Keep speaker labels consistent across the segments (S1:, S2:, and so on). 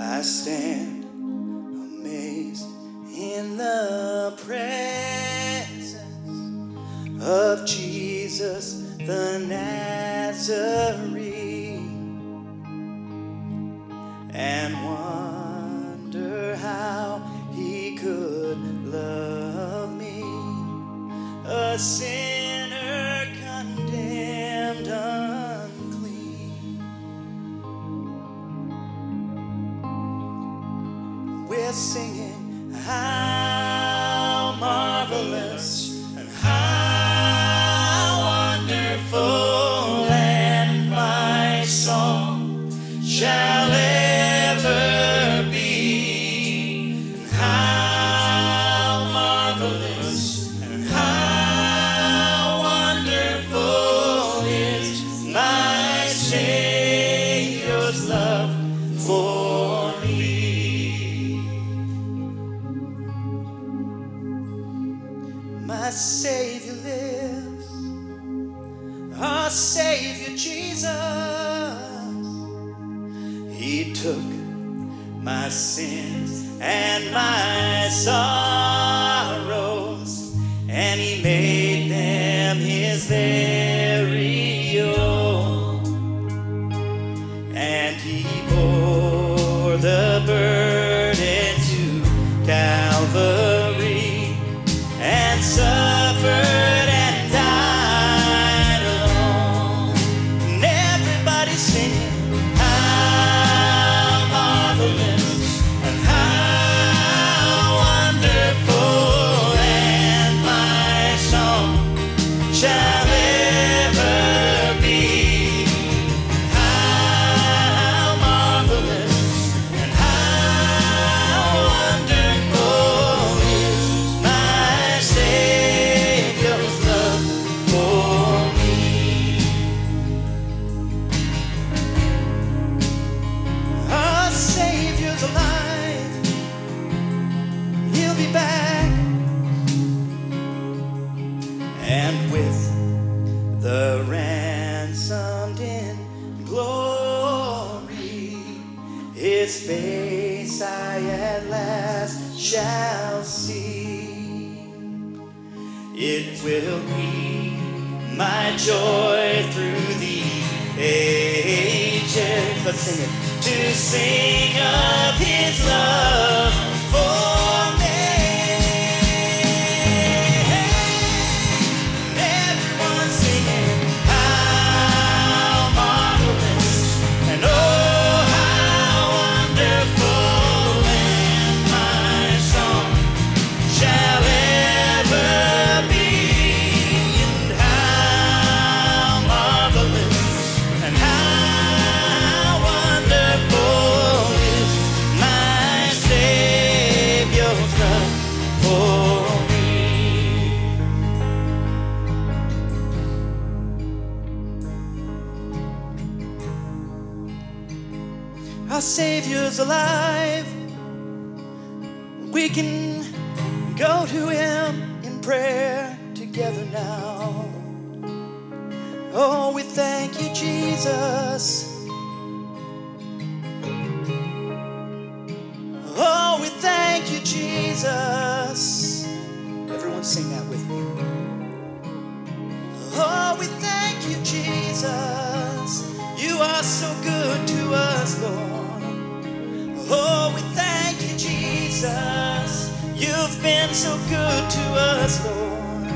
S1: I stand amazed in the presence of Jesus the Nazarene. And wonder how he could love me, a singing how marvelous and how wonderful, and my song shall ever My Savior lives, our Savior Jesus. He took my sins and my sorrows, and He made them His very his face I at last shall see. It will be my joy through the ages. Let's sing it. To sing of his love Our Savior's alive. We can go to Him in prayer together now. Oh, we thank you, Jesus. Jesus. You've been so good to us, Lord.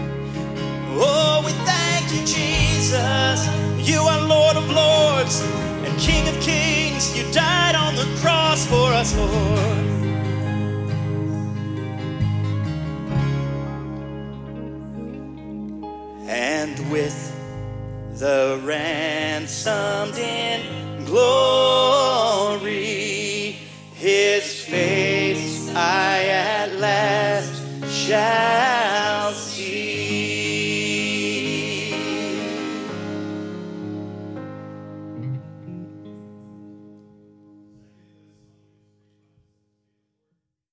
S1: Oh, we thank you, Jesus. You are Lord of Lords and King of Kings. You died on the cross for us, Lord. And with the ransomed in glory,